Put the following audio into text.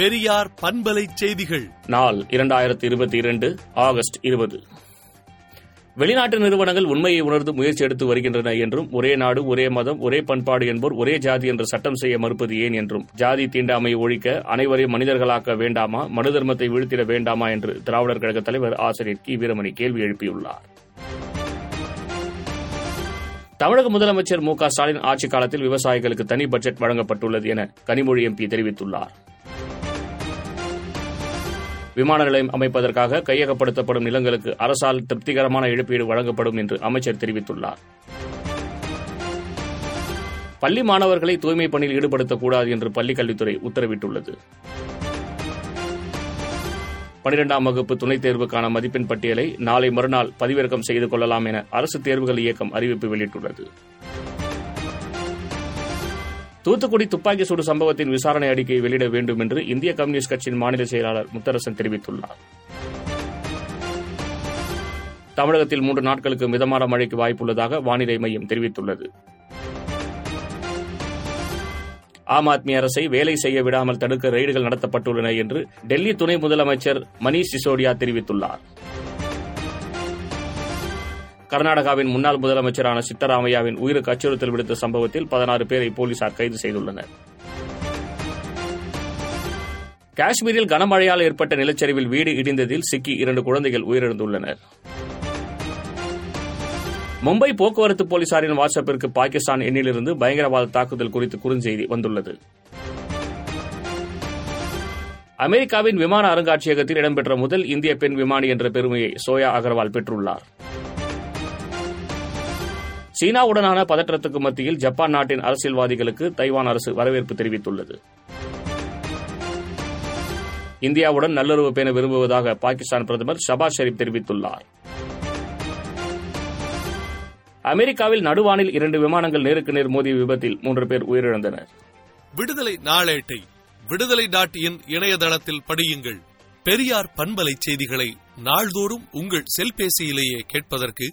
பெரியார் பண்பலை செய்திகள். நாள் இரண்டாயிரத்தி இருபத்தி இரண்டு ஆகஸ்ட் இருபது. வெளிநாட்டு நிறுவனங்கள் உண்மையை உணர்ந்து முயற்சி எடுத்து வருகின்றன என்றும் ஒரே நாடு ஒரே மதம் ஒரே பண்பாடு என்போர் ஒரே ஜாதி என்று சட்டம் செய்ய மறுப்பது ஏன் என்றும் ஜாதி தீண்டாமையை ஒழிக்க அனைவரையும் மனிதர்களாக்க வேண்டாமா மனு தர்மத்தை வீழ்த்திட வேண்டாமா என்று திராவிடர் கழக தலைவர் ஆசிரியர் கி. வீரமணி கேள்வி எழுப்பியுள்ளார். தமிழக முதலமைச்சர் மு க ஸ்டாலின் ஆட்சிக் காலத்தில் விவசாயிகளுக்கு தனி பட்ஜெட் வழங்கப்பட்டுள்ளது என கனிமொழி எம்பி தெரிவித்துள்ளார். விமான நிலையம் அமைப்பதற்காக கையகப்படுத்தப்படும் நிலங்களுக்கு அரசால் திருப்திகரமான இழப்பீடு வழங்கப்படும் என்று அமைச்சர் தெரிவித்துள்ளார். பள்ளி மாணவர்களை தூய்மை பணியில் ஈடுபடுத்தக்கூடாது என்று பள்ளிக் கல்வித்துறை உத்தரவிட்டுள்ளது. பனிரெண்டாம் வகுப்பு துணைத் தேர்வுக்கான மதிப்பெண் பட்டியலை நாளை மறுநாள் பதிவிறக்கம் செய்து கொள்ளலாம் என அரசு தேர்வுகள் இயக்கம் அறிவிப்பு வெளியிட்டுள்ளது. தூத்துக்குடி துப்பாக்கி சூடு சம்பவத்தின் விசாரணை அறிக்கையை வெளியிட வேண்டும் என்று இந்திய கம்யூனிஸ்ட் கட்சியின் மாநில செயலாளர் முத்தரசன் தெரிவித்துள்ளார். தமிழகத்தில் மூன்று நாட்களுக்கு மிதமான மழைக்கு வாய்ப்புள்ளதாக வானிலை மையம் தெரிவித்துள்ளது. ஆம் ஆத்மி அரசை வேலை செய்ய விடாமல் தடுக்க ரெய்டுகள் நடத்தப்பட்டுள்ளன என்று டெல்லி துணை முதலமைச்சர் மணீஷ் சிசோடியா தெரிவித்துள்ளார். கர்நாடகாவின் முன்னாள் முதலமைச்சரான சித்தராமையாவின் உயிருக்கு அச்சுறுத்தல் விடுத்த சம்பவத்தில் பதினாறு பேரை போலீசார் கைது செய்துள்ளனர். காஷ்மீரில் கனமழையால் ஏற்பட்ட நிலச்சரிவில் வீடு இடிந்ததில் சிக்கி இரண்டு குழந்தைகள் உயிரிழந்துள்ளனர். மும்பை போக்குவரத்து போலீசாரின் வாட்ஸ்அப்பிற்கு பாகிஸ்தான் எண்ணிலிருந்து பயங்கரவாத தாக்குதல் குறித்து குறுஞ்செய்தி வந்துள்ளது. அமெரிக்காவின் விமான அருங்காட்சியகத்தில் இடம்பெற்ற முதல் இந்திய பெண் விமானி என்ற பெருமையை சோயா அகர்வால் பெற்றுள்ளார். சீனாவுடனான பதற்றத்துக்கு மத்தியில் ஜப்பான் நாட்டின் அரசியல்வாதிகளுக்கு தைவான் அரசு வரவேற்பு தெரிவித்துள்ளது. இந்தியாவுடன் நல்லுறவு பேண விரும்புவதாக பாகிஸ்தான் பிரதமர் ஷபாஸ் ஷெரீப் தெரிவித்துள்ளார். அமெரிக்காவில் நடுவானில் இரண்டு விமானங்கள் நேருக்கு நேர் மோதிய விபத்தில் மூன்று பேர் உயிரிழந்தனர். விடுதலை நாளேட்டை விடுதலை டாட் இன் இணையதளத்தில் படியுங்கள். பெரியார் பண்பலை செய்திகளை நாள்தோறும் உங்கள் செல்பேசியிலேயே கேட்பதற்கு